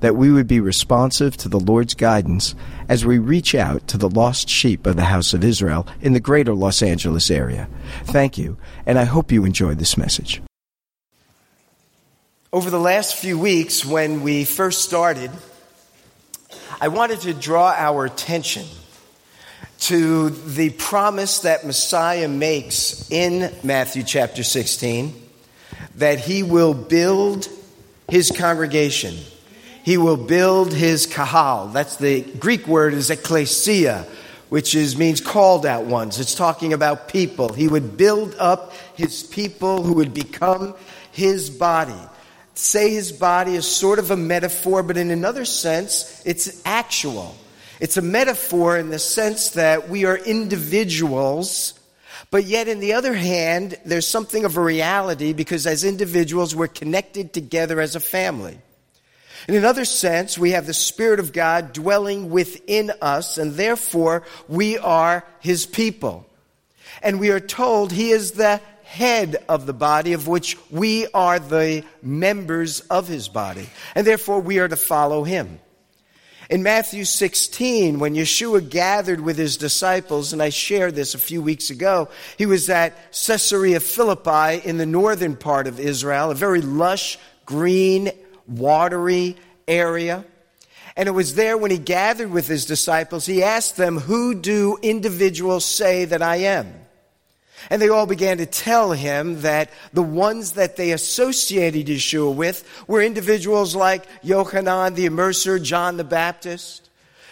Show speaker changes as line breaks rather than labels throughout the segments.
that we would be responsive to the Lord's guidance as we reach out to the lost sheep of the house of Israel in the greater Los Angeles area. Thank you, and I hope you enjoyed this message. Over the last few weeks, when we first started, I wanted to draw our attention to the promise that Messiah makes in Matthew chapter 16 that he will build his congregation he will build his kahal. That's the Greek word is ecclesia, which is, means called out ones. It's talking about people. He would build up his people who would become his body. Say his body is sort of a metaphor, but in another sense, it's actual. It's a metaphor in the sense that we are individuals, but yet, in the other hand, there's something of a reality because as individuals, we're connected together as a family. In another sense, we have the Spirit of God dwelling within us, and therefore we are His people. And we are told He is the head of the body, of which we are the members of His body. And therefore we are to follow Him. In Matthew 16, when Yeshua gathered with his disciples, and I shared this a few weeks ago, he was at Caesarea Philippi in the northern part of Israel, a very lush, green watery area. And it was there when he gathered with his disciples, he asked them, Who do individuals say that I am? And they all began to tell him that the ones that they associated Yeshua with were individuals like Yochanan the Immerser, John the Baptist,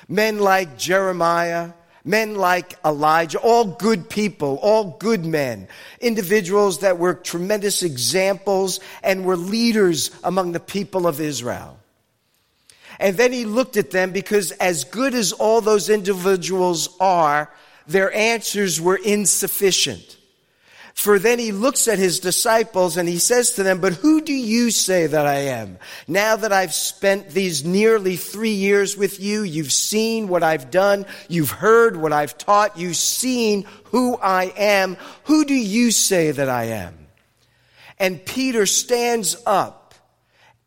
men like Jeremiah, men like Elijah, all good people, all good men, individuals that were tremendous examples and were leaders among the people of Israel. And then he looked at them because as good as all those individuals are, their answers were insufficient. For then he looks at his disciples and he says to them, But who do you say that I am? Now that I've spent these nearly three years with you, you've seen what I've done, you've heard what I've taught, you've seen who I am. Who do you say that I am? And Peter stands up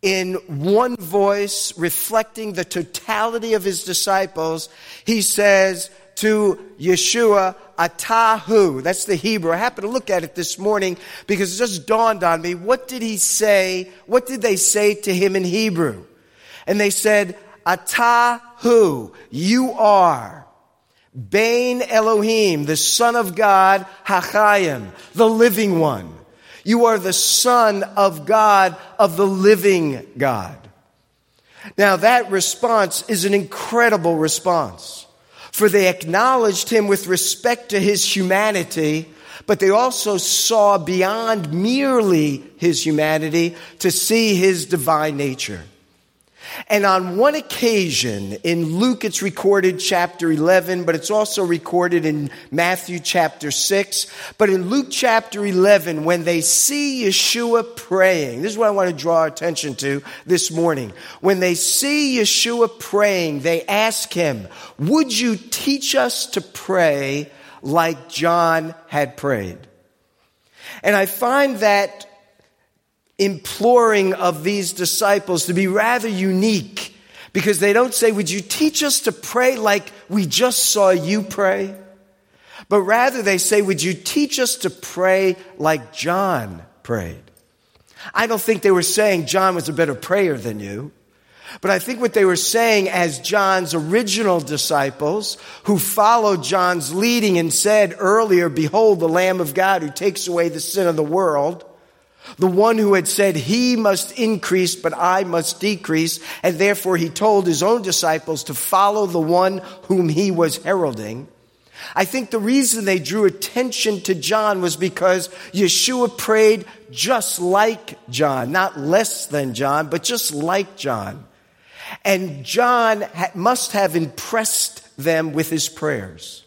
in one voice, reflecting the totality of his disciples. He says to Yeshua, Atahu. That's the Hebrew. I happened to look at it this morning because it just dawned on me. What did he say? What did they say to him in Hebrew? And they said, Atahu, you are. Bain Elohim, the Son of God, Hachayim, the living one. You are the Son of God, of the living God. Now that response is an incredible response for they acknowledged him with respect to his humanity, but they also saw beyond merely his humanity to see his divine nature. And on one occasion, in Luke, it's recorded chapter 11, but it's also recorded in Matthew chapter 6. But in Luke chapter 11, when they see Yeshua praying, this is what I want to draw attention to this morning. When they see Yeshua praying, they ask him, Would you teach us to pray like John had prayed? And I find that imploring of these disciples to be rather unique because they don't say, Would you teach us to pray like we just saw you pray? But rather they say, Would you teach us to pray like John prayed? I don't think they were saying John was a better prayer than you. But I think what they were saying as John's original disciples who followed John's leading and said earlier, behold the Lamb of God who takes away the sin of the world. The one who had said, he must increase, but I must decrease. And therefore he told his own disciples to follow the one whom he was heralding. I think the reason they drew attention to John was because Yeshua prayed just like John, not less than John, but just like John. And John must have impressed them with his prayers.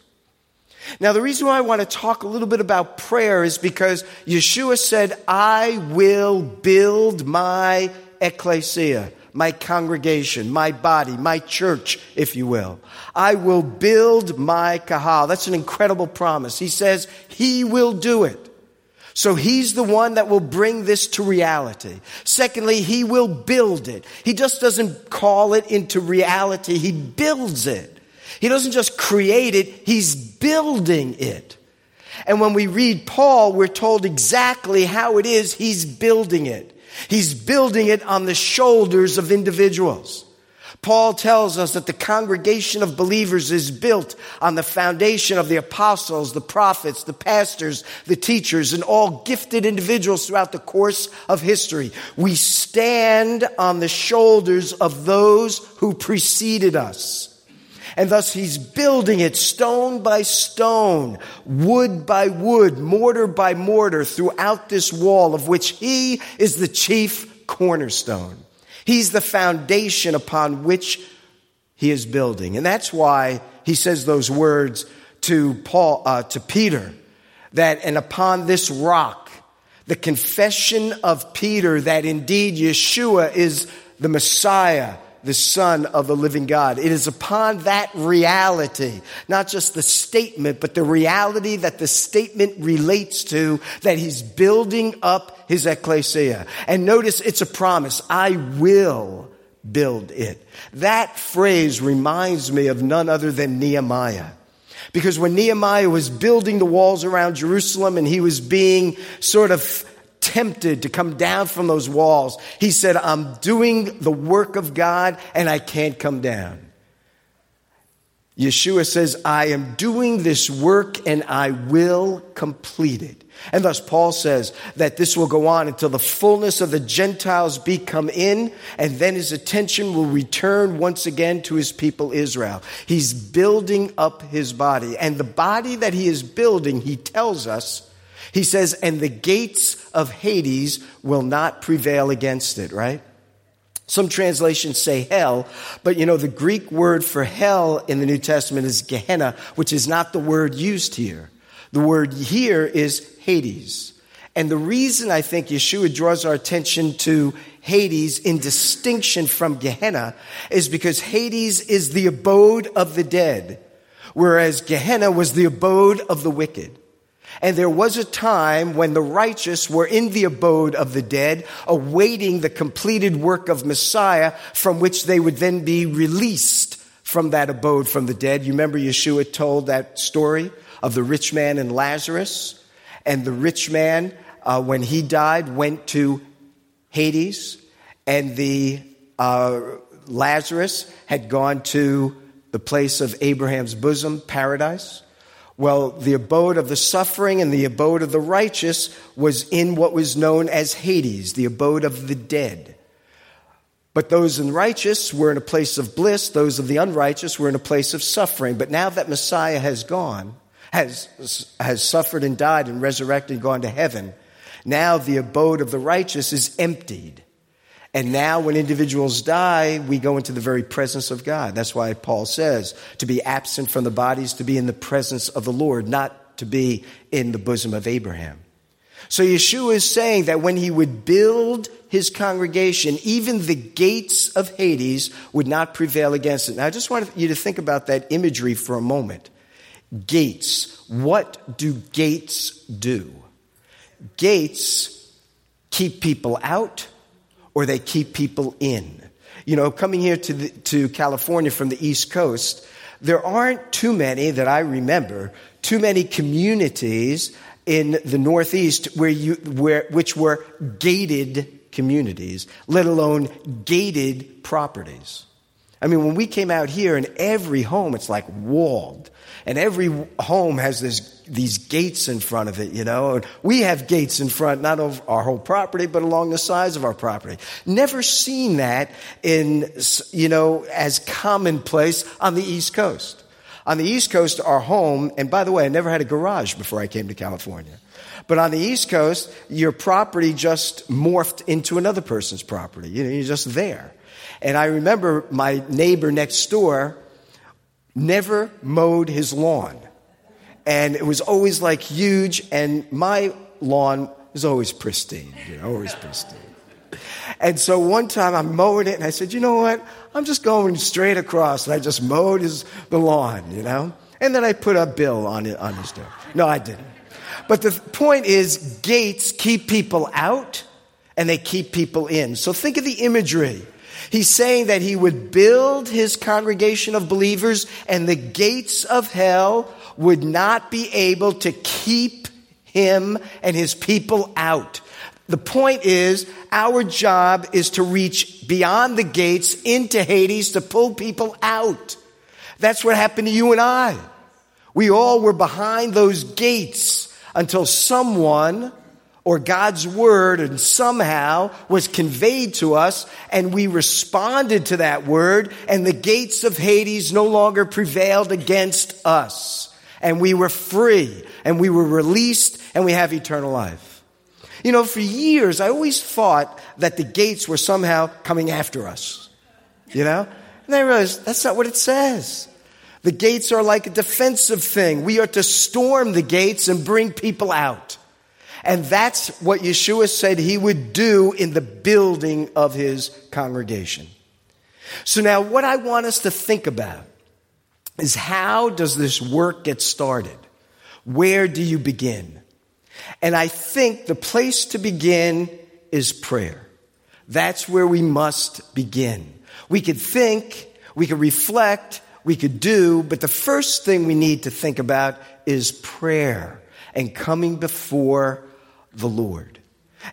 Now, the reason why I want to talk a little bit about prayer is because Yeshua said, I will build my ecclesia, my congregation, my body, my church, if you will. I will build my kahal. That's an incredible promise. He says he will do it. So he's the one that will bring this to reality. Secondly, he will build it. He just doesn't call it into reality. He builds it. He doesn't just create it, he's building it. And when we read Paul, we're told exactly how it is he's building it. He's building it on the shoulders of individuals. Paul tells us that the congregation of believers is built on the foundation of the apostles, the prophets, the pastors, the teachers, and all gifted individuals throughout the course of history. We stand on the shoulders of those who preceded us. And thus he's building it stone by stone, wood by wood, mortar by mortar throughout this wall of which he is the chief cornerstone. He's the foundation upon which he is building. And that's why he says those words to Paul, uh, to Peter, that, and upon this rock, the confession of Peter that indeed Yeshua is the Messiah, the Son of the living God. It is upon that reality, not just the statement, but the reality that the statement relates to, that he's building up his ecclesia. And notice it's a promise. I will build it. That phrase reminds me of none other than Nehemiah. Because when Nehemiah was building the walls around Jerusalem and he was being sort of tempted to come down from those walls, he said, I'm doing the work of God and I can't come down. Yeshua says, I am doing this work and I will complete it. And thus Paul says that this will go on until the fullness of the Gentiles be come in, and then his attention will return once again to his people Israel. He's building up his body. And the body that he is building, he tells us, he says, and the gates of Hades will not prevail against it, right? Some translations say hell, but you know, the Greek word for hell in the New Testament is Gehenna, which is not the word used here. The word here is Hades. And the reason I think Yeshua draws our attention to Hades in distinction from Gehenna is because Hades is the abode of the dead, whereas Gehenna was the abode of the wicked. And there was a time when the righteous were in the abode of the dead, awaiting the completed work of Messiah, from which they would then be released from that abode from the dead. You remember Yeshua told that story of the rich man and Lazarus? And the rich man, uh, when he died, went to Hades, and the uh, Lazarus had gone to the place of Abraham's bosom, paradise. Well, the abode of the suffering and the abode of the righteous was in what was known as Hades, the abode of the dead. But those in righteous were in a place of bliss, those of the unrighteous were in a place of suffering. But now that Messiah has gone, has, has suffered and died and resurrected and gone to heaven, now the abode of the righteous is emptied. And now, when individuals die, we go into the very presence of God. That's why Paul says to be absent from the bodies, to be in the presence of the Lord, not to be in the bosom of Abraham. So Yeshua is saying that when he would build his congregation, even the gates of Hades would not prevail against it. Now, I just want you to think about that imagery for a moment. Gates. What do gates do? Gates keep people out or they keep people in. You know, coming here to, the, to California from the East Coast, there aren't too many that I remember, too many communities in the Northeast where you, where, which were gated communities, let alone gated properties. I mean, when we came out here, in every home, it's like walled. And every home has this, these gates in front of it, you know. And we have gates in front, not of our whole property, but along the sides of our property. Never seen that in, you know, as commonplace on the East Coast. On the East Coast, our home, and by the way, I never had a garage before I came to California. But on the East Coast, your property just morphed into another person's property. You know, you're just there. And I remember my neighbor next door never mowed his lawn. And it was always like huge, and my lawn was always pristine, you know, always pristine. And so one time I'm mowing it, and I said, you know what? I'm just going straight across, and I just mowed his, the lawn, you know? And then I put a bill on, it, on his door. No, I didn't. But the point is, gates keep people out, and they keep people in. So think of the imagery. He's saying that he would build his congregation of believers and the gates of hell would not be able to keep him and his people out. The point is, our job is to reach beyond the gates into Hades to pull people out. That's what happened to you and I. We all were behind those gates until someone or God's word and somehow was conveyed to us and we responded to that word and the gates of Hades no longer prevailed against us and we were free and we were released and we have eternal life. You know, for years I always thought that the gates were somehow coming after us. You know? And I realized that's not what it says. The gates are like a defensive thing. We are to storm the gates and bring people out. And that's what Yeshua said he would do in the building of his congregation. So now what I want us to think about is how does this work get started? Where do you begin? And I think the place to begin is prayer. That's where we must begin. We could think, we could reflect, we could do, but the first thing we need to think about is prayer and coming before the Lord.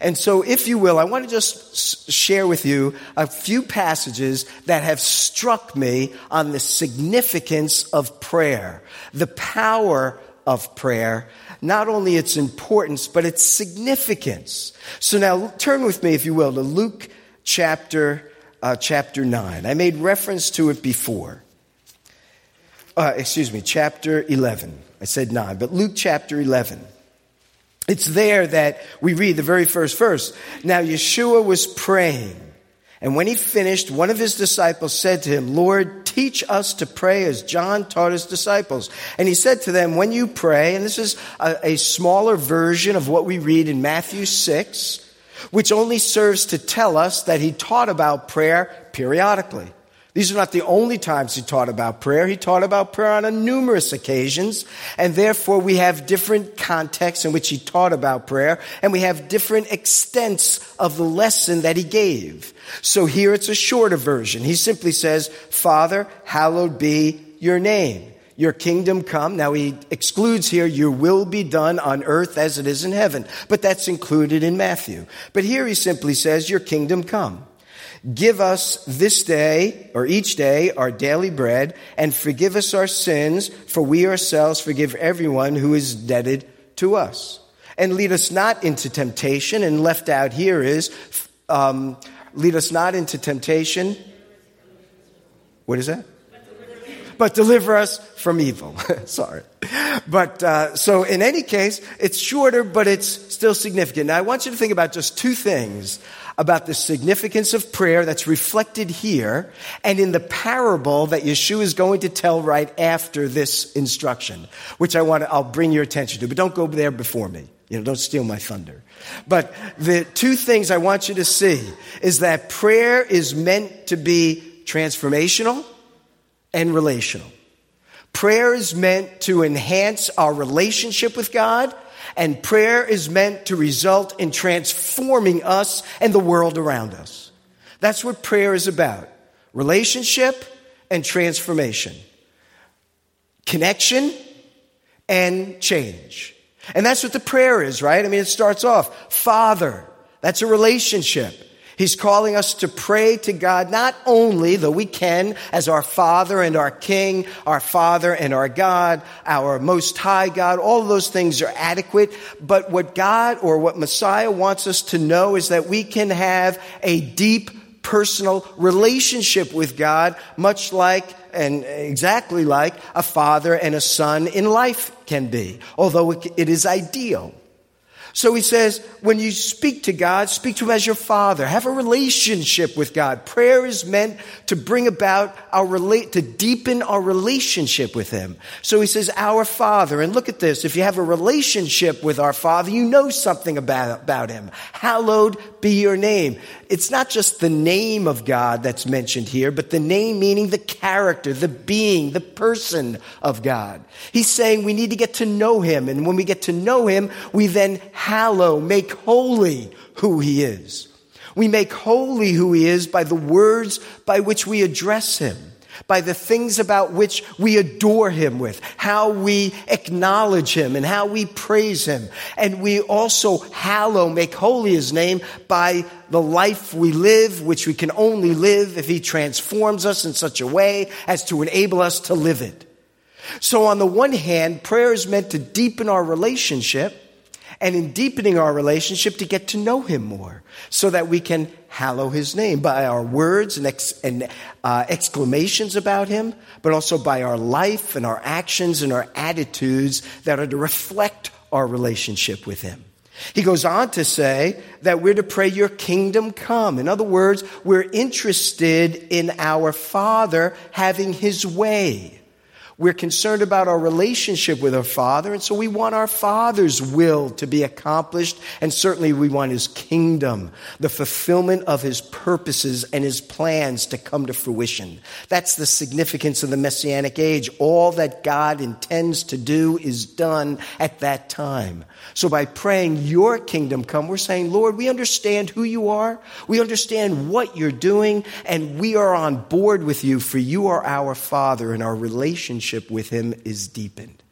And so, if you will, I want to just share with you a few passages that have struck me on the significance of prayer, the power of prayer, not only its importance, but its significance. So now turn with me, if you will, to Luke chapter, uh, chapter 9. I made reference to it before. Uh, excuse me, chapter 11. I said 9, but Luke chapter 11. It's there that we read the very first verse. Now Yeshua was praying. And when he finished, one of his disciples said to him, Lord, teach us to pray as John taught his disciples. And he said to them, when you pray, and this is a, a smaller version of what we read in Matthew 6, which only serves to tell us that he taught about prayer periodically. These are not the only times he taught about prayer. He taught about prayer on a numerous occasions, and therefore we have different contexts in which he taught about prayer, and we have different extents of the lesson that he gave. So here it's a shorter version. He simply says, Father, hallowed be your name. Your kingdom come. Now he excludes here, your will be done on earth as it is in heaven. But that's included in Matthew. But here he simply says, your kingdom come. Give us this day, or each day, our daily bread, and forgive us our sins, for we ourselves forgive everyone who is indebted to us. And lead us not into temptation, and left out here is, um, lead us not into temptation. What is that? But deliver us from evil. Sorry. But, uh, so in any case, it's shorter, but it's still significant. Now I want you to think about just two things about the significance of prayer that's reflected here and in the parable that Yeshua is going to tell right after this instruction, which I want to, I'll bring your attention to, but don't go there before me. You know, don't steal my thunder. But the two things I want you to see is that prayer is meant to be transformational and relational. Prayer is meant to enhance our relationship with God and prayer is meant to result in transforming us and the world around us. That's what prayer is about. Relationship and transformation. Connection and change. And that's what the prayer is, right? I mean, it starts off, Father. That's a relationship. He's calling us to pray to God not only, though we can, as our Father and our King, our Father and our God, our Most High God, all those things are adequate, but what God or what Messiah wants us to know is that we can have a deep personal relationship with God, much like and exactly like a father and a son in life can be, although it is ideal. So he says, when you speak to God, speak to him as your father. Have a relationship with God. Prayer is meant to bring about our relate, to deepen our relationship with him. So he says, our father. And look at this. If you have a relationship with our father, you know something about, about him. Hallowed be your name. It's not just the name of God that's mentioned here, but the name meaning the character, the being, the person of God. He's saying we need to get to know him. And when we get to know him, we then hallow, make holy who he is. We make holy who he is by the words by which we address him by the things about which we adore him with, how we acknowledge him and how we praise him. And we also hallow, make holy his name by the life we live, which we can only live if he transforms us in such a way as to enable us to live it. So on the one hand, prayer is meant to deepen our relationship and in deepening our relationship to get to know him more so that we can hallow his name by our words and, ex- and uh, exclamations about him, but also by our life and our actions and our attitudes that are to reflect our relationship with him. He goes on to say that we're to pray, Your kingdom come. In other words, we're interested in our Father having His way. We're concerned about our relationship with our Father, and so we want our Father's will to be accomplished, and certainly we want His kingdom, the fulfillment of His purposes and His plans to come to fruition. That's the significance of the Messianic age. All that God intends to do is done at that time. So by praying, Your kingdom come, we're saying, Lord, we understand who you are, we understand what you're doing, and we are on board with you, for you are our Father, and our relationship relationship with Him is deepened.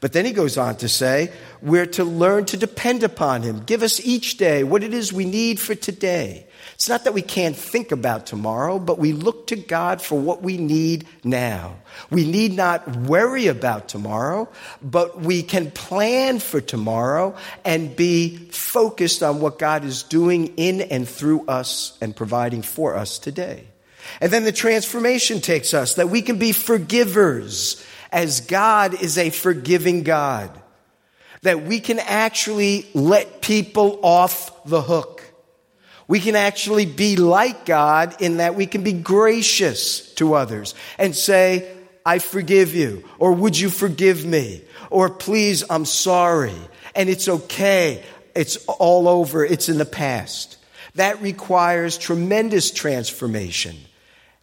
But then he goes on to say, we're to learn to depend upon Him. Give us each day what it is we need for today. It's not that we can't think about tomorrow, but we look to God for what we need now. We need not worry about tomorrow, but we can plan for tomorrow and be focused on what God is doing in and through us and providing for us today. And then the transformation takes us that we can be forgivers as God is a forgiving God. That we can actually let people off the hook. We can actually be like God in that we can be gracious to others and say, I forgive you, or would you forgive me, or please, I'm sorry, and it's okay. It's all over. It's in the past. That requires tremendous transformation.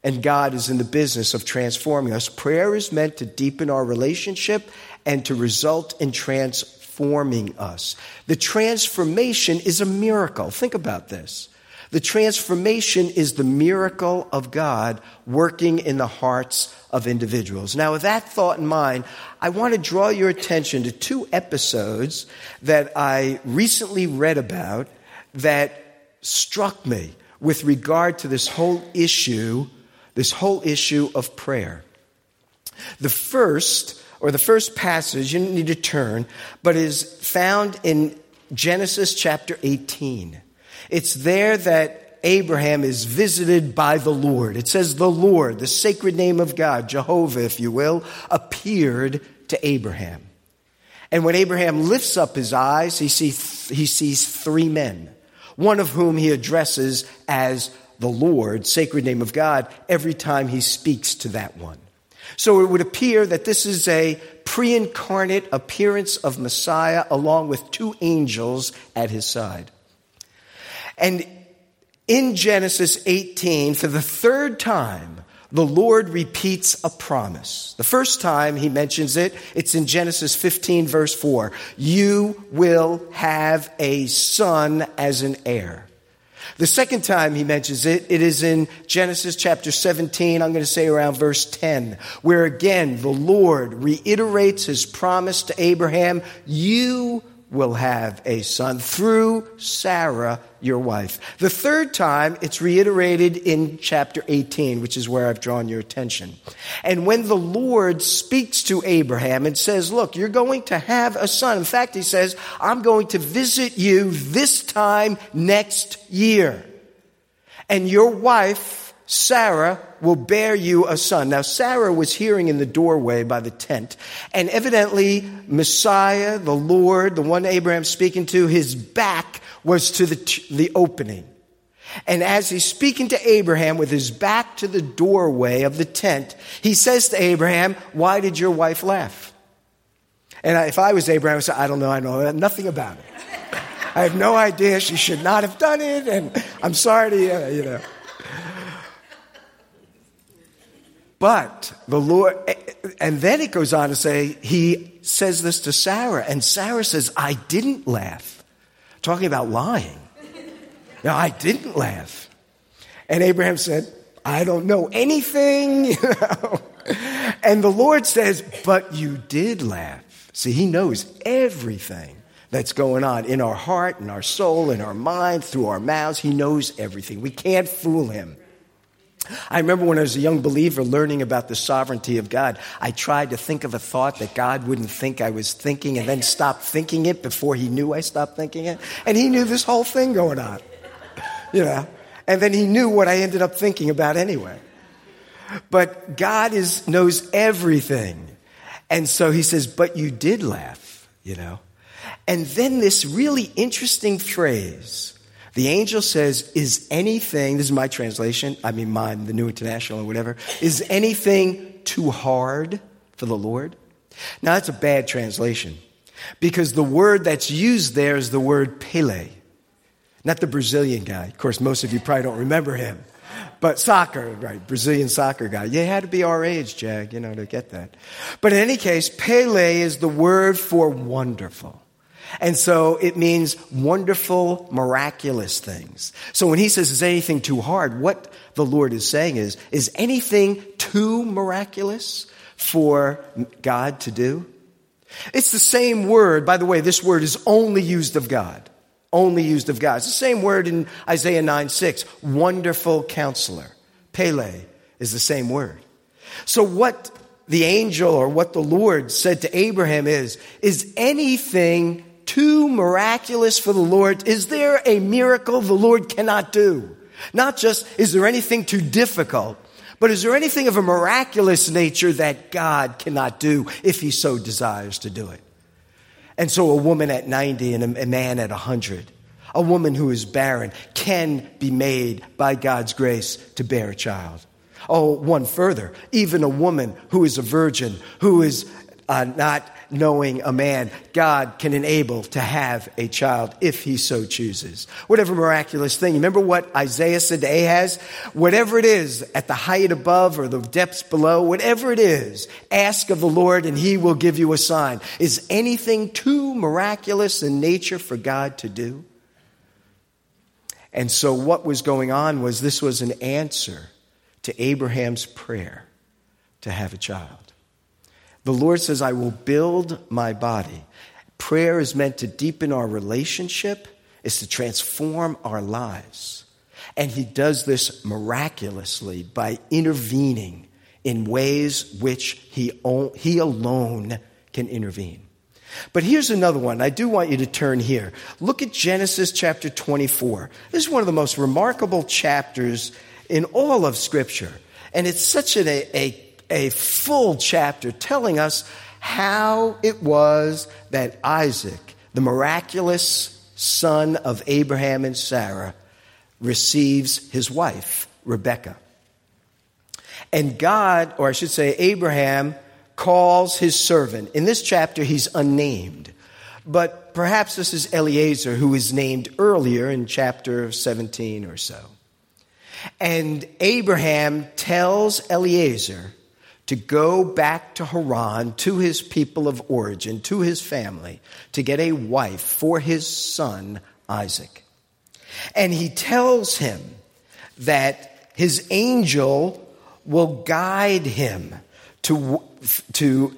And God is in the business of transforming us. Prayer is meant to deepen our relationship and to result in transforming us. The transformation is a miracle. Think about this. The transformation is the miracle of God working in the hearts of individuals. Now, with that thought in mind, I want to draw your attention to two episodes that I recently read about that struck me with regard to this whole issue this whole issue of prayer. The first, or the first passage, you don't need to turn, but is found in Genesis chapter 18. It's there that Abraham is visited by the Lord. It says, The Lord, the sacred name of God, Jehovah, if you will, appeared to Abraham. And when Abraham lifts up his eyes, he, sees he sees three men, one of whom he addresses as the Lord, sacred name of God, every time he speaks to that one. So it would appear that this is a pre incarnate appearance of Messiah along with two angels at his side. And in Genesis 18, for the third time, the Lord repeats a promise. The first time he mentions it, it's in Genesis 15, verse 4. You will have a son as an heir. The second time he mentions it, it is in Genesis chapter 17, I'm going to say around verse 10, where again the Lord reiterates his promise to Abraham, you will have a son through Sarah, your wife. The third time, it's reiterated in chapter 18, which is where I've drawn your attention. And when the Lord speaks to Abraham and says, Look, you're going to have a son. In fact, he says, I'm going to visit you this time next year. And your wife, Sarah will bear you a son. Now, Sarah was hearing in the doorway by the tent, and evidently, Messiah, the Lord, the one Abraham speaking to, his back was to the, the opening. And as he's speaking to Abraham with his back to the doorway of the tent, he says to Abraham, Why did your wife laugh? And if I was Abraham, I would say, I don't know, I know nothing about it. I have no idea. She should not have done it, and I'm sorry to, you know. But the Lord, and then it goes on to say, he says this to Sarah, and Sarah says, I didn't laugh. Talking about lying. No, I didn't laugh. And Abraham said, I don't know anything, you know. And the Lord says, But you did laugh. See, he knows everything that's going on in our heart, in our soul, in our mind, through our mouths. He knows everything. We can't fool him. I remember when I was a young believer learning about the sovereignty of God, I tried to think of a thought that God wouldn't think I was thinking and then stop thinking it before he knew I stopped thinking it. And he knew this whole thing going on. You know? And then he knew what I ended up thinking about anyway. But God is, knows everything. And so he says, but you did laugh, you know? And then this really interesting phrase, the angel says, Is anything, this is my translation, I mean mine, the New International or whatever, is anything too hard for the Lord? Now that's a bad translation because the word that's used there is the word Pele, not the Brazilian guy. Of course, most of you probably don't remember him. But soccer, right, Brazilian soccer guy. You had to be our age, Jag, you know, to get that. But in any case, Pele is the word for wonderful. And so it means wonderful, miraculous things. So when he says, is anything too hard? What the Lord is saying is, is anything too miraculous for God to do? It's the same word. By the way, this word is only used of God. Only used of God. It's the same word in Isaiah 9 6. Wonderful counselor. Pele is the same word. So what the angel or what the Lord said to Abraham is, is anything too miraculous for the Lord? Is there a miracle the Lord cannot do? Not just, is there anything too difficult? But is there anything of a miraculous nature that God cannot do if he so desires to do it? And so a woman at 90 and a man at 100, a woman who is barren can be made by God's grace to bear a child. Oh, one further, even a woman who is a virgin, who is uh, not knowing a man, God can enable to have a child if he so chooses. Whatever miraculous thing. Remember what Isaiah said to Ahaz? Whatever it is, at the height above or the depths below, whatever it is, ask of the Lord and he will give you a sign. Is anything too miraculous in nature for God to do? And so what was going on was this was an answer to Abraham's prayer to have a child. The Lord says, I will build my body. Prayer is meant to deepen our relationship, is to transform our lives. And He does this miraculously by intervening in ways which He, he alone can intervene. But here's another one. I do want you to turn here. Look at Genesis chapter 24. This is one of the most remarkable chapters in all of Scripture. And it's such a, a a full chapter telling us how it was that Isaac, the miraculous son of Abraham and Sarah, receives his wife, Rebekah. And God, or I should say, Abraham, calls his servant. In this chapter, he's unnamed. But perhaps this is Eliezer, who is named earlier in chapter 17 or so. And Abraham tells Eliezer to go back to Haran, to his people of origin, to his family, to get a wife for his son Isaac. And he tells him that his angel will guide him to, to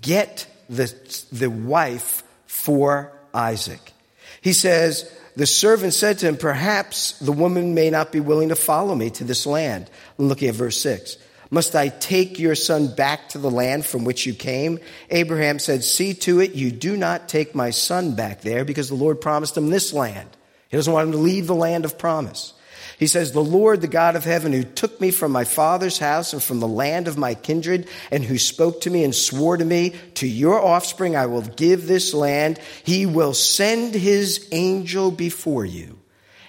get the, the wife for Isaac. He says, The servant said to him, Perhaps the woman may not be willing to follow me to this land. looking at verse 6. Must I take your son back to the land from which you came? Abraham said, See to it, you do not take my son back there, because the Lord promised him this land. He doesn't want him to leave the land of promise. He says, The Lord, the God of heaven, who took me from my father's house and from the land of my kindred, and who spoke to me and swore to me, To your offspring I will give this land. He will send his angel before you,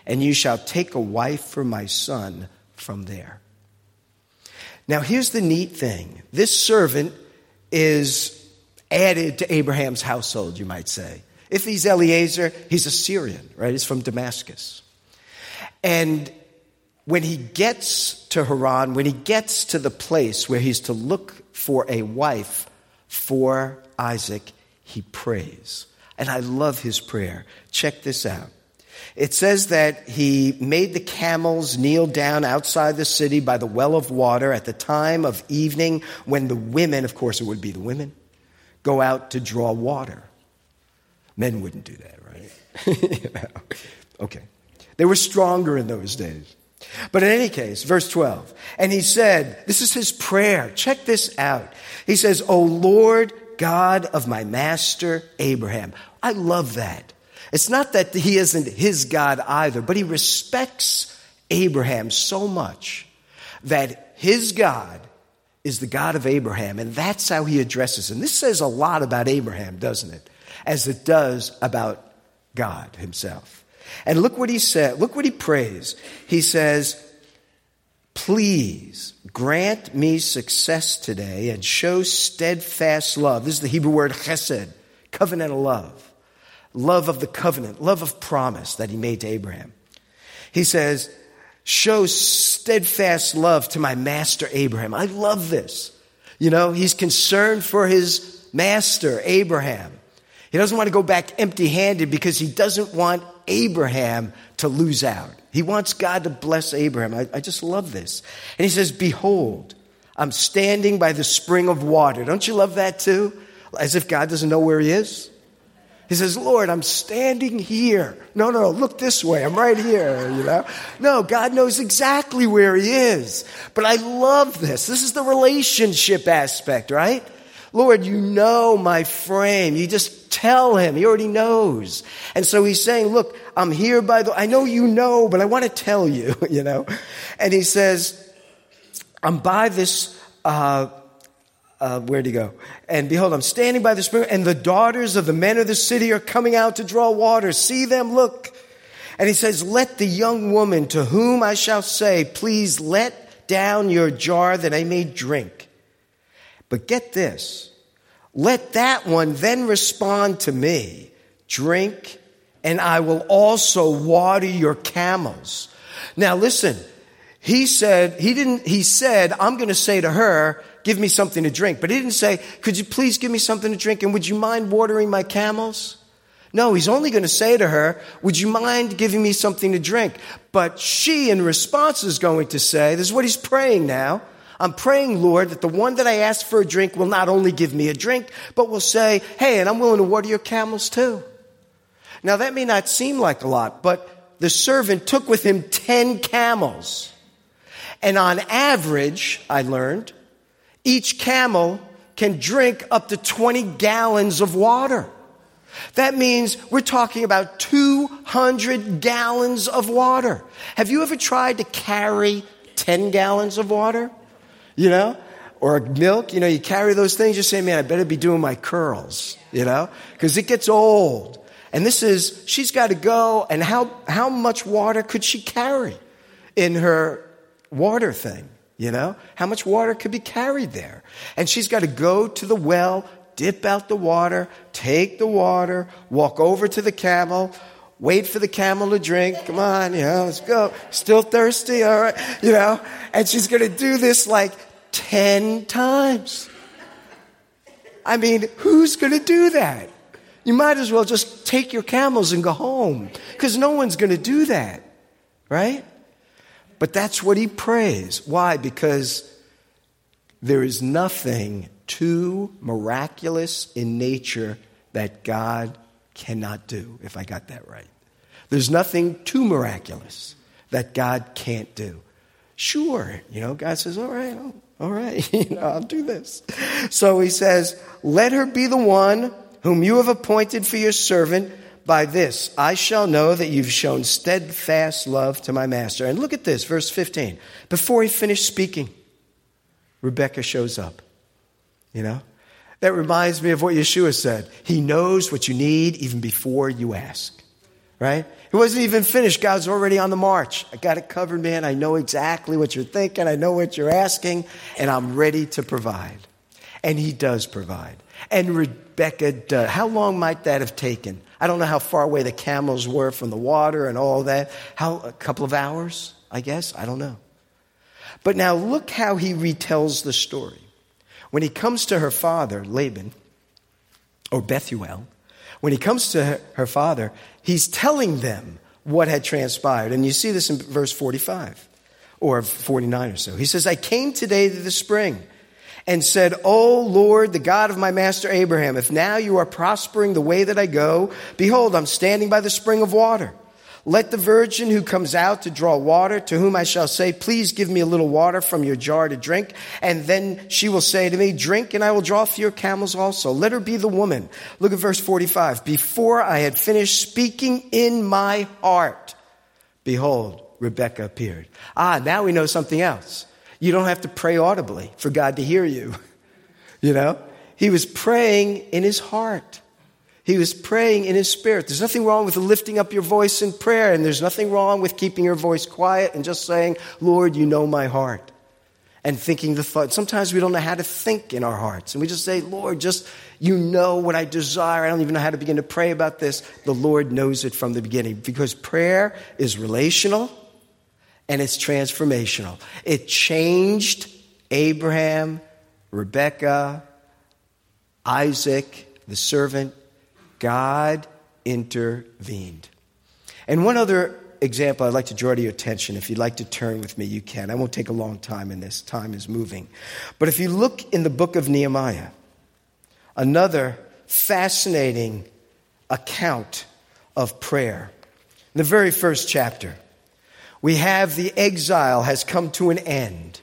and you shall take a wife for my son from there. Now, here's the neat thing this servant is added to Abraham's household, you might say. If he's Eliezer, he's a Syrian, right? He's from Damascus. And when he gets to Haran, when he gets to the place where he's to look for a wife for Isaac, he prays. And I love his prayer. Check this out. It says that he made the camels kneel down outside the city by the well of water at the time of evening when the women, of course it would be the women, go out to draw water. Men wouldn't do that, right? Okay. They were stronger in those days. But in any case, verse 12, and he said, This is his prayer. Check this out. He says, O Lord God of my master Abraham. I love that. It's not that he isn't his God either, but he respects Abraham so much that his God is the God of Abraham, and that's how he addresses him. This says a lot about Abraham, doesn't it? As it does about God himself. And look what he said. Look what he prays. He says, Please grant me success today and show steadfast love. This is the Hebrew word chesed, covenantal love. Love of the covenant, love of promise that he made to Abraham. He says, Show steadfast love to my master Abraham. I love this. You know, he's concerned for his master, Abraham. He doesn't want to go back empty handed because he doesn't want Abraham to lose out. He wants God to bless Abraham. I, I, just love this. And he says, Behold, I'm standing by the spring of water. Don't you love that too? As if God doesn't know where he is. He says, Lord, I'm standing here. No, no, no, look this way. I'm right here, you know? No, God knows exactly where he is. But I love this. This is the relationship aspect, right? Lord, you know my frame. You just tell him. He already knows. And so he's saying, look, I'm here by the, I know you know, but I want to tell you, you know? And he says, I'm by this, uh, uh, where'd he go? And behold, I'm standing by the spring, and the daughters of the men of the city are coming out to draw water. See them, look. And he says, Let the young woman to whom I shall say, Please let down your jar that I may drink. But get this let that one then respond to me, Drink, and I will also water your camels. Now listen, he said, he didn't, he said, I'm going to say to her, give me something to drink. But he didn't say, could you please give me something to drink and would you mind watering my camels? No, he's only going to say to her, would you mind giving me something to drink? But she in response is going to say, this is what he's praying now. I'm praying, Lord, that the one that I asked for a drink will not only give me a drink, but will say, hey, and I'm willing to water your camels too. Now that may not seem like a lot, but the servant took with him 10 camels. And on average, I learned, each camel can drink up to 20 gallons of water. That means we're talking about 200 gallons of water. Have you ever tried to carry 10 gallons of water? You know? Or milk, you know, you carry those things, you say, man, I better be doing my curls, you know? Because it gets old. And this is, she's got to go, and how, how much water could she carry in her water thing? You know, how much water could be carried there? And she's got to go to the well, dip out the water, take the water, walk over to the camel, wait for the camel to drink. Come on, you know, let's go. Still thirsty, all right, you know? And she's going to do this like 10 times. I mean, who's going to do that? You might as well just take your camels and go home because no one's going to do that, right? But that's what he prays. Why? Because there is nothing too miraculous in nature that God cannot do, if I got that right. There's nothing too miraculous that God can't do. Sure, you know, God says, all right, all right, you know, I'll do this. So he says, let her be the one whom you have appointed for your servant. By this I shall know that you've shown steadfast love to my master. And look at this, verse 15. Before he finished speaking, Rebecca shows up. You know? That reminds me of what Yeshua said. He knows what you need even before you ask. Right? It wasn't even finished. God's already on the march. I got it covered, man. I know exactly what you're thinking. I know what you're asking, and I'm ready to provide. And He does provide. And Rebecca does. How long might that have taken? I don't know how far away the camels were from the water and all that. How, a couple of hours, I guess? I don't know. But now look how he retells the story. When he comes to her father, Laban, or Bethuel, when he comes to her father, he's telling them what had transpired. And you see this in verse 45 or 49 or so. He says, I came today to the spring and said, O Lord, the God of my master Abraham, if now you are prospering the way that I go, behold, I'm standing by the spring of water. Let the virgin who comes out to draw water, to whom I shall say, Please give me a little water from your jar to drink. And then she will say to me, Drink, and I will draw for your camels also. Let her be the woman. Look at verse 45. Before I had finished speaking in my heart, behold, Rebecca appeared. Ah, now we know something else. You don't have to pray audibly for God to hear you. You know? He was praying in his heart. He was praying in his spirit. There's nothing wrong with lifting up your voice in prayer, and there's nothing wrong with keeping your voice quiet and just saying, Lord, you know my heart. And thinking the thought. Sometimes we don't know how to think in our hearts. And we just say, Lord, just, you know what I desire. I don't even know how to begin to pray about this. The Lord knows it from the beginning because prayer is relational and it's transformational. It changed Abraham, Rebekah, Isaac, the servant, God intervened. And one other example I'd like to draw to your attention. If you'd like to turn with me, you can. I won't take a long time in this, time is moving. But if you look in the book of Nehemiah, another fascinating account of prayer. The very first chapter, we have the exile has come to an end.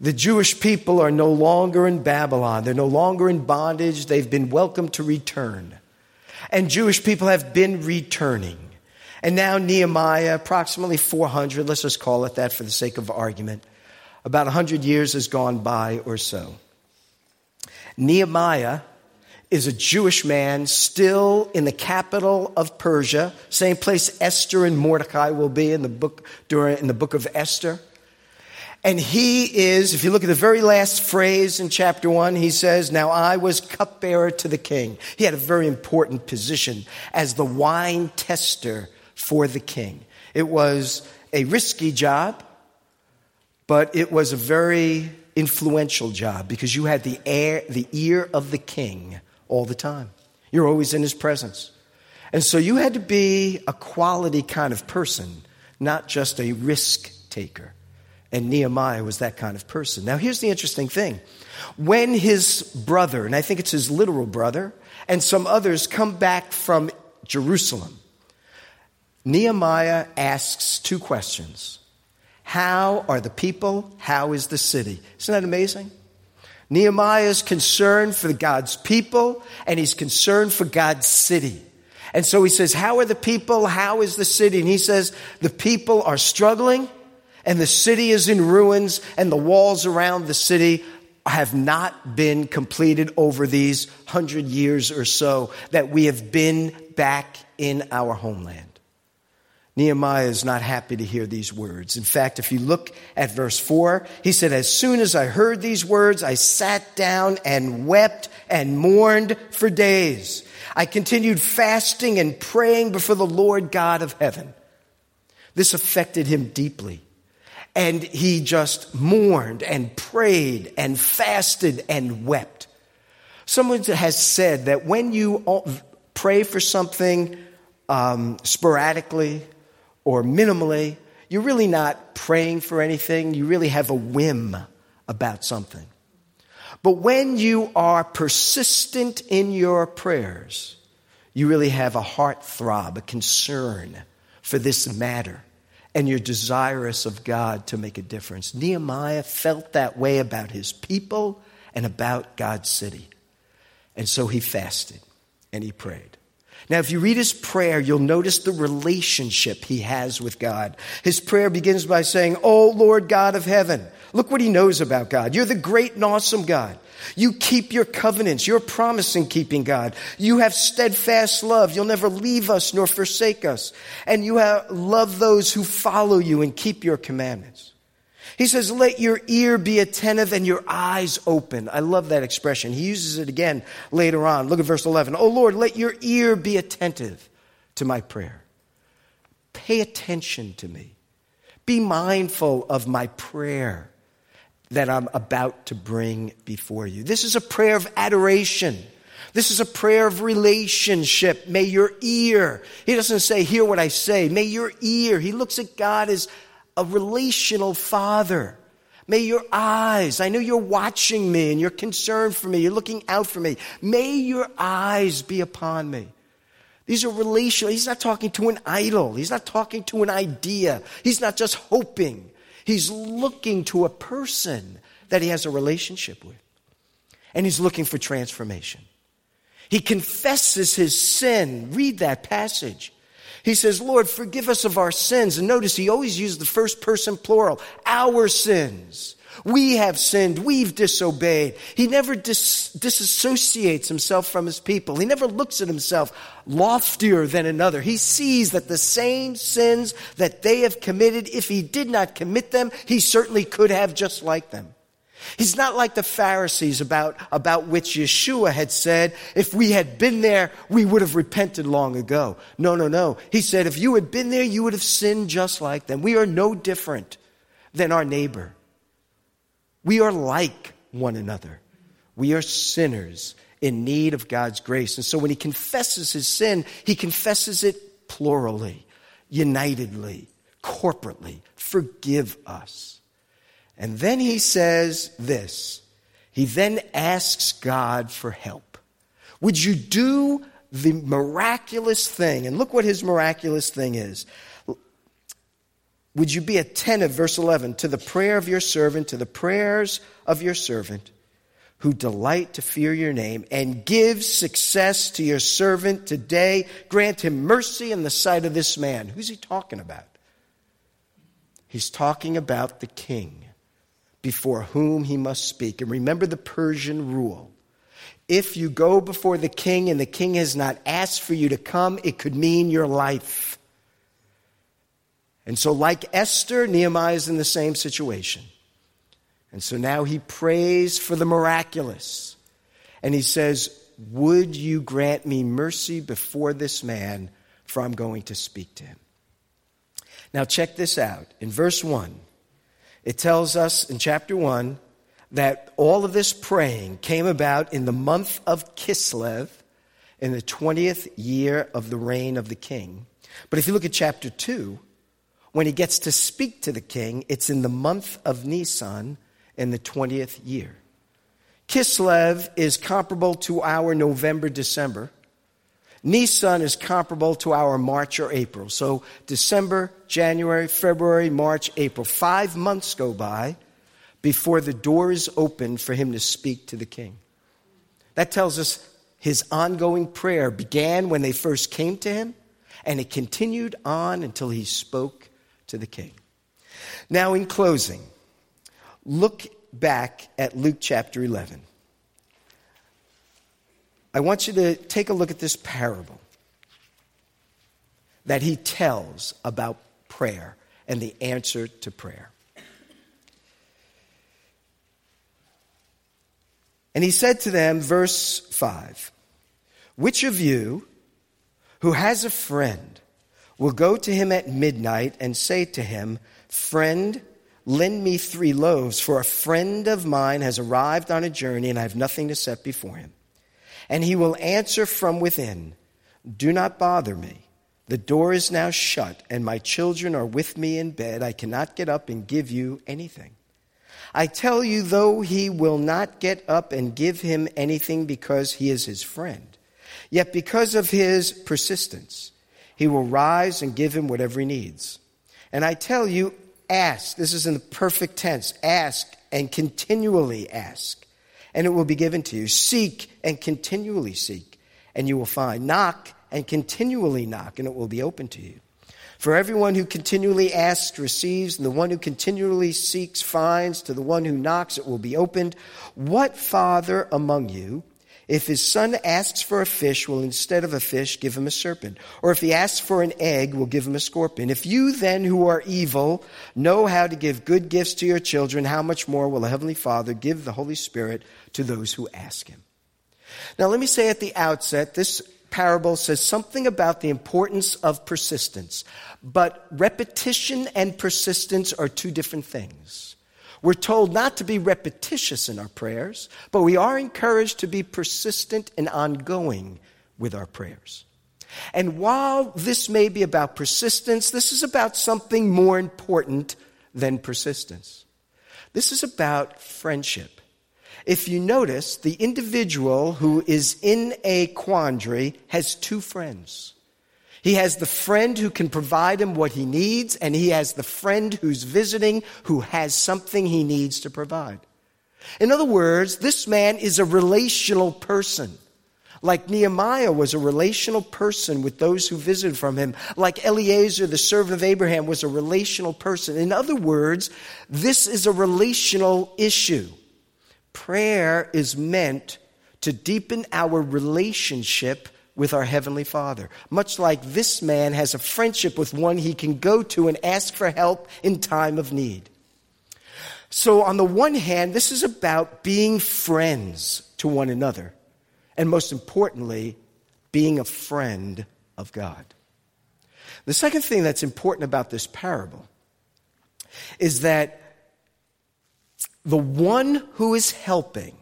The Jewish people are no longer in Babylon. They're no longer in bondage. They've been welcomed to return and Jewish people have been returning. And now Nehemiah, approximately 400, let's just call it that for the sake of argument, about 100 years has gone by or so. Nehemiah is a Jewish man still in the capital of Persia, same place Esther and Mordecai will be in the book during in the book of Esther. And he is, if you look at the very last phrase in chapter one, he says, Now I was cupbearer to the king. He had a very important position as the wine tester for the king. It was a risky job, but it was a very influential job because you had the, air, the ear of the king all the time. You're always in his presence. And so you had to be a quality kind of person, not just a risk taker. And Nehemiah was that kind of person. Now, here's the interesting thing. When his brother, and I think it's his literal brother, and some others come back from Jerusalem, Nehemiah asks two questions How are the people? How is the city? Isn't that amazing? Nehemiah is concerned for God's people, and he's concerned for God's city. And so he says, How are the people? How is the city? And he says, The people are struggling and the city is in ruins, and the walls around the city have not been completed over these hundred years or so that we have been back in our homeland. Nehemiah is not happy to hear these words. In fact, if you look at verse 4, he said, As soon as I heard these words, I sat down and wept and mourned for days. I continued fasting and praying before the Lord God of heaven. This affected him deeply. And he just mourned and prayed and fasted and wept. Someone has said that when you pray for something um, sporadically or minimally, you're really not praying for anything. You really have a whim about something. But when you are persistent in your prayers, you really have a heart throb, a concern for this matter, and you're desirous of God to make a difference. Nehemiah felt that way about his people and about God's city. And so he fasted and he prayed. Now, if you read his prayer, you'll notice the relationship he has with God. His prayer begins by saying, Oh Lord God of heaven. Look what he knows about God. You're the great and awesome God. You keep your covenants. You're promising keeping God. You have steadfast love. You'll never leave us nor forsake us. And you have, love those who follow you and keep your commandments. He says, let your ear be attentive and your eyes open. I love that expression. He uses it again later on. Look at verse 11. Oh Lord, let your ear be attentive to my prayer. Pay attention to me. Be mindful of my prayer that I'm about to bring before you. This is a prayer of adoration. This is a prayer of relationship. May your ear, he doesn't say, hear what I say. May your ear, he looks at God as a relational father. May your eyes, I know you're watching me and you're concerned for me, you're looking out for me. May your eyes be upon me. These are relational. He's not talking to an idol. He's not talking to an idea. He's not just hoping. He's looking to a person that he has a relationship with. And he's looking for transformation. He confesses his sin. Read that passage. He says, Lord, forgive us of our sins. And notice he always used the first person plural, our sins. We have sinned. We've disobeyed. He never dis- disassociates himself from his people. He never looks at himself loftier than another. He sees that the same sins that they have committed, if he did not commit them, he certainly could have just like them. He's not like the Pharisees about, about which Yeshua had said, if we had been there, we would have repented long ago. No, no, no. He said, if you had been there, you would have sinned just like them. We are no different than our neighbor. We are like one another. We are sinners in need of God's grace. And so when he confesses his sin, he confesses it plurally, unitedly, corporately. Forgive us. And then he says this. He then asks God for help. Would you do the miraculous thing? And look what his miraculous thing is. Would you be attentive, verse 11, to the prayer of your servant, to the prayers of your servant, who delight to fear your name, and give success to your servant today? Grant him mercy in the sight of this man. Who's he talking about? He's talking about the king before whom he must speak. And remember the Persian rule. If you go before the king and the king has not asked for you to come, it could mean your life. And so, like Esther, Nehemiah is in the same situation. And so now he prays for the miraculous. And he says, Would you grant me mercy before this man, for I'm going to speak to him? Now, check this out. In verse 1, it tells us in chapter 1 that all of this praying came about in the month of Kislev in the 20th year of the reign of the king. But if you look at chapter 2, when he gets to speak to the king, it's in the month of Nisan in the 20th year. Kislev is comparable to our November, December. Nisan is comparable to our March or April. So December, January, February, March, April. Five months go by before the door is opened for him to speak to the king. That tells us his ongoing prayer began when they first came to him, and it continued on until he spoke to the king. Now, in closing, look back at Luke chapter 11. I want you to take a look at this parable that he tells about prayer and the answer to prayer. And he said to them, verse 5 Which of you who has a friend will go to him at midnight and say to him, Friend, lend me three loaves, for a friend of mine has arrived on a journey and I have nothing to set before him? And he will answer from within, Do not bother me. The door is now shut, and my children are with me in bed. I cannot get up and give you anything. I tell you, though he will not get up and give him anything because he is his friend, Yet because of his persistence, he will rise and give him whatever he needs. And I tell you, ask. This is in the perfect tense. Ask and continually ask, and it will be given to you. Seek and continually seek, and you will find. Knock and continually knock, and it will be open to you. For everyone who continually asks receives, and the one who continually seeks finds. To the one who knocks, it will be opened. What father among you, if his son asks for a fish, will instead of a fish give him a serpent? Or if he asks for an egg, will give him a scorpion? If you then, who are evil, know how to give good gifts to your children, how much more will the Heavenly Father give the Holy Spirit to those who ask him? Now, let me say at the outset, this parable says something about the importance of persistence. But repetition and persistence are two different things. We're told not to be repetitious in our prayers, but we are encouraged to be persistent and ongoing with our prayers. And while this may be about persistence, this is about something more important than persistence. This is about friendship. If you notice, the individual who is in a quandary has two friends. He has the friend who can provide him what he needs, and he has the friend who's visiting who has something he needs to provide. In other words, this man is a relational person. Like Nehemiah was a relational person with those who visited from him. Like Eliezer, the servant of Abraham, was a relational person. In other words, this is a relational issue. Prayer is meant to deepen our relationship with our Heavenly Father. Much like this man has a friendship with one he can go to and ask for help in time of need. So, on the one hand, this is about being friends to one another, and most importantly, being a friend of God. The second thing that's important about this parable is that the one who is helping.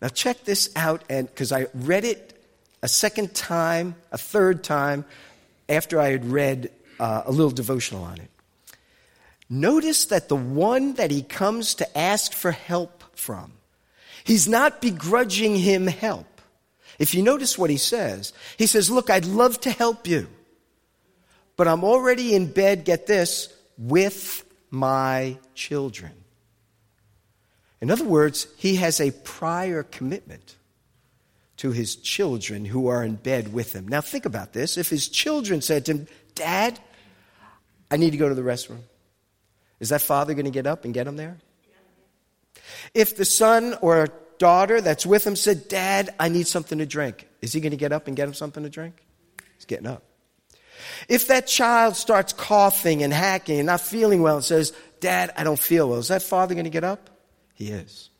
Now, check this out, and because I read it a second time, a third time, after I had read uh, a little devotional on it. Notice that the one that he comes to ask for help from, he's not begrudging him help. If you notice what he says, he says, Look, I'd love to help you, but I'm already in bed, get this, with my children. In other words, he has a prior commitment to his children who are in bed with him. Now, think about this. If his children said to him, Dad, I need to go to the restroom, is that father going to get up and get him there? If the son or daughter that's with him said, Dad, I need something to drink, is he going to get up and get him something to drink? He's getting up. If that child starts coughing and hacking and not feeling well and says, Dad, I don't feel well, is that father going to get up? He is.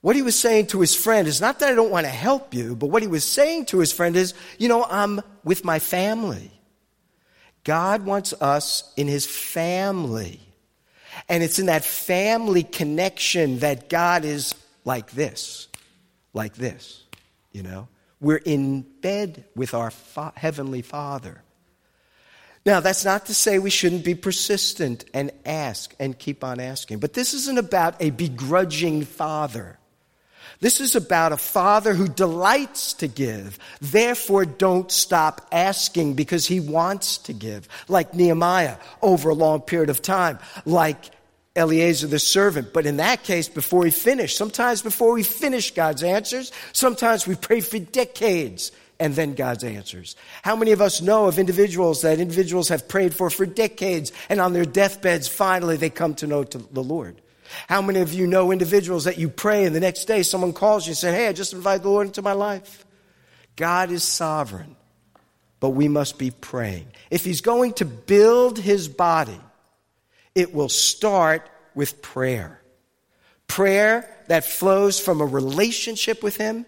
What he was saying to his friend is not that I don't want to help you, but what he was saying to his friend is, you know, I'm with my family. God wants us in his family. And it's in that family connection that God is like this, like this, you know. We're in bed with our fa- Heavenly Father. Now, that's not to say we shouldn't be persistent and ask and keep on asking, but this isn't about a begrudging father. This is about a father who delights to give. Therefore, don't stop asking because he wants to give. Like Nehemiah over a long period of time. Like Eliezer the servant. But in that case, before he finished. Sometimes before we finish God's answers. Sometimes we pray for decades and then God's answers. How many of us know of individuals that individuals have prayed for for decades and on their deathbeds finally they come to know the Lord? How many of you know individuals that you pray and the next day someone calls you and says, Hey, I just invited the Lord into my life? God is sovereign, but we must be praying. If He's going to build His body, it will start with prayer. Prayer that flows from a relationship with Him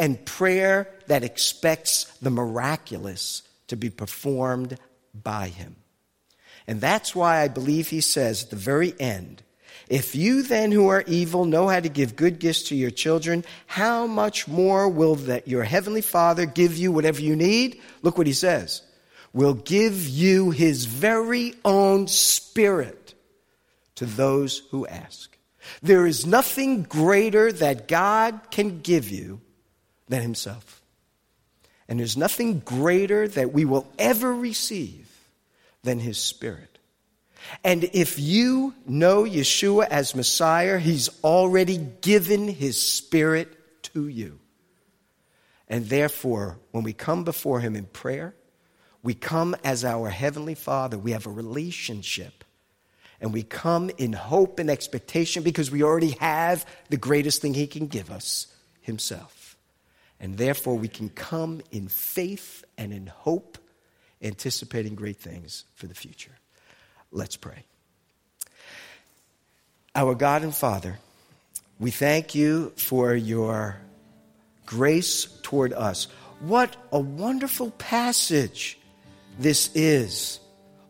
and prayer that expects the miraculous to be performed by him. And that's why I believe he says at the very end, if you then who are evil know how to give good gifts to your children, how much more will that your heavenly Father give you whatever you need? Look what he says. Will give you his very own spirit to those who ask. There is nothing greater that God can give you than himself. And there's nothing greater that we will ever receive than His Spirit. And if you know Yeshua as Messiah, He's already given His Spirit to you. And therefore, when we come before Him in prayer, we come as our Heavenly Father. We have a relationship. And we come in hope and expectation because we already have the greatest thing He can give us Himself. And therefore, we can come in faith and in hope, anticipating great things for the future. Let's pray. Our God and Father, we thank you for your grace toward us. What a wonderful passage this is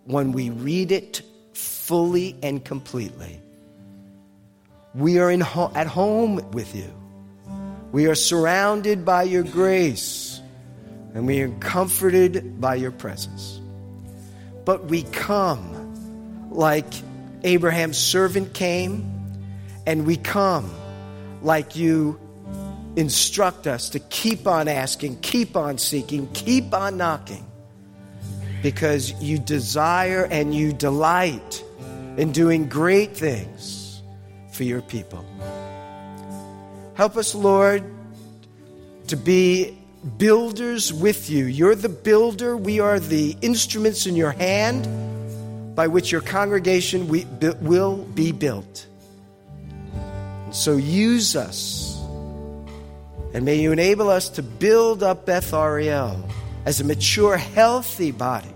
when we read it fully and completely. We are in ho- at home with you. We are surrounded by your grace, and we are comforted by your presence. But we come like Abraham's servant came, and we come like you instruct us to keep on asking, keep on seeking, keep on knocking, because you desire and you delight in doing great things for your people. Help us, Lord, to be builders with you. You're the builder, we are the instruments in your hand by which your congregation will be built. And so use us and may you enable us to build up Beth Ariel as a mature, healthy body.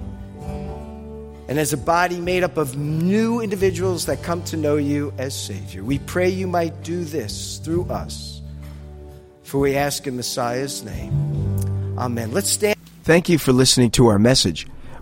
And as a body made up of new individuals that come to know you as Savior. We pray you might do this through us. For we ask in Messiah's name. Amen. Let's stand. Thank you for listening to our message.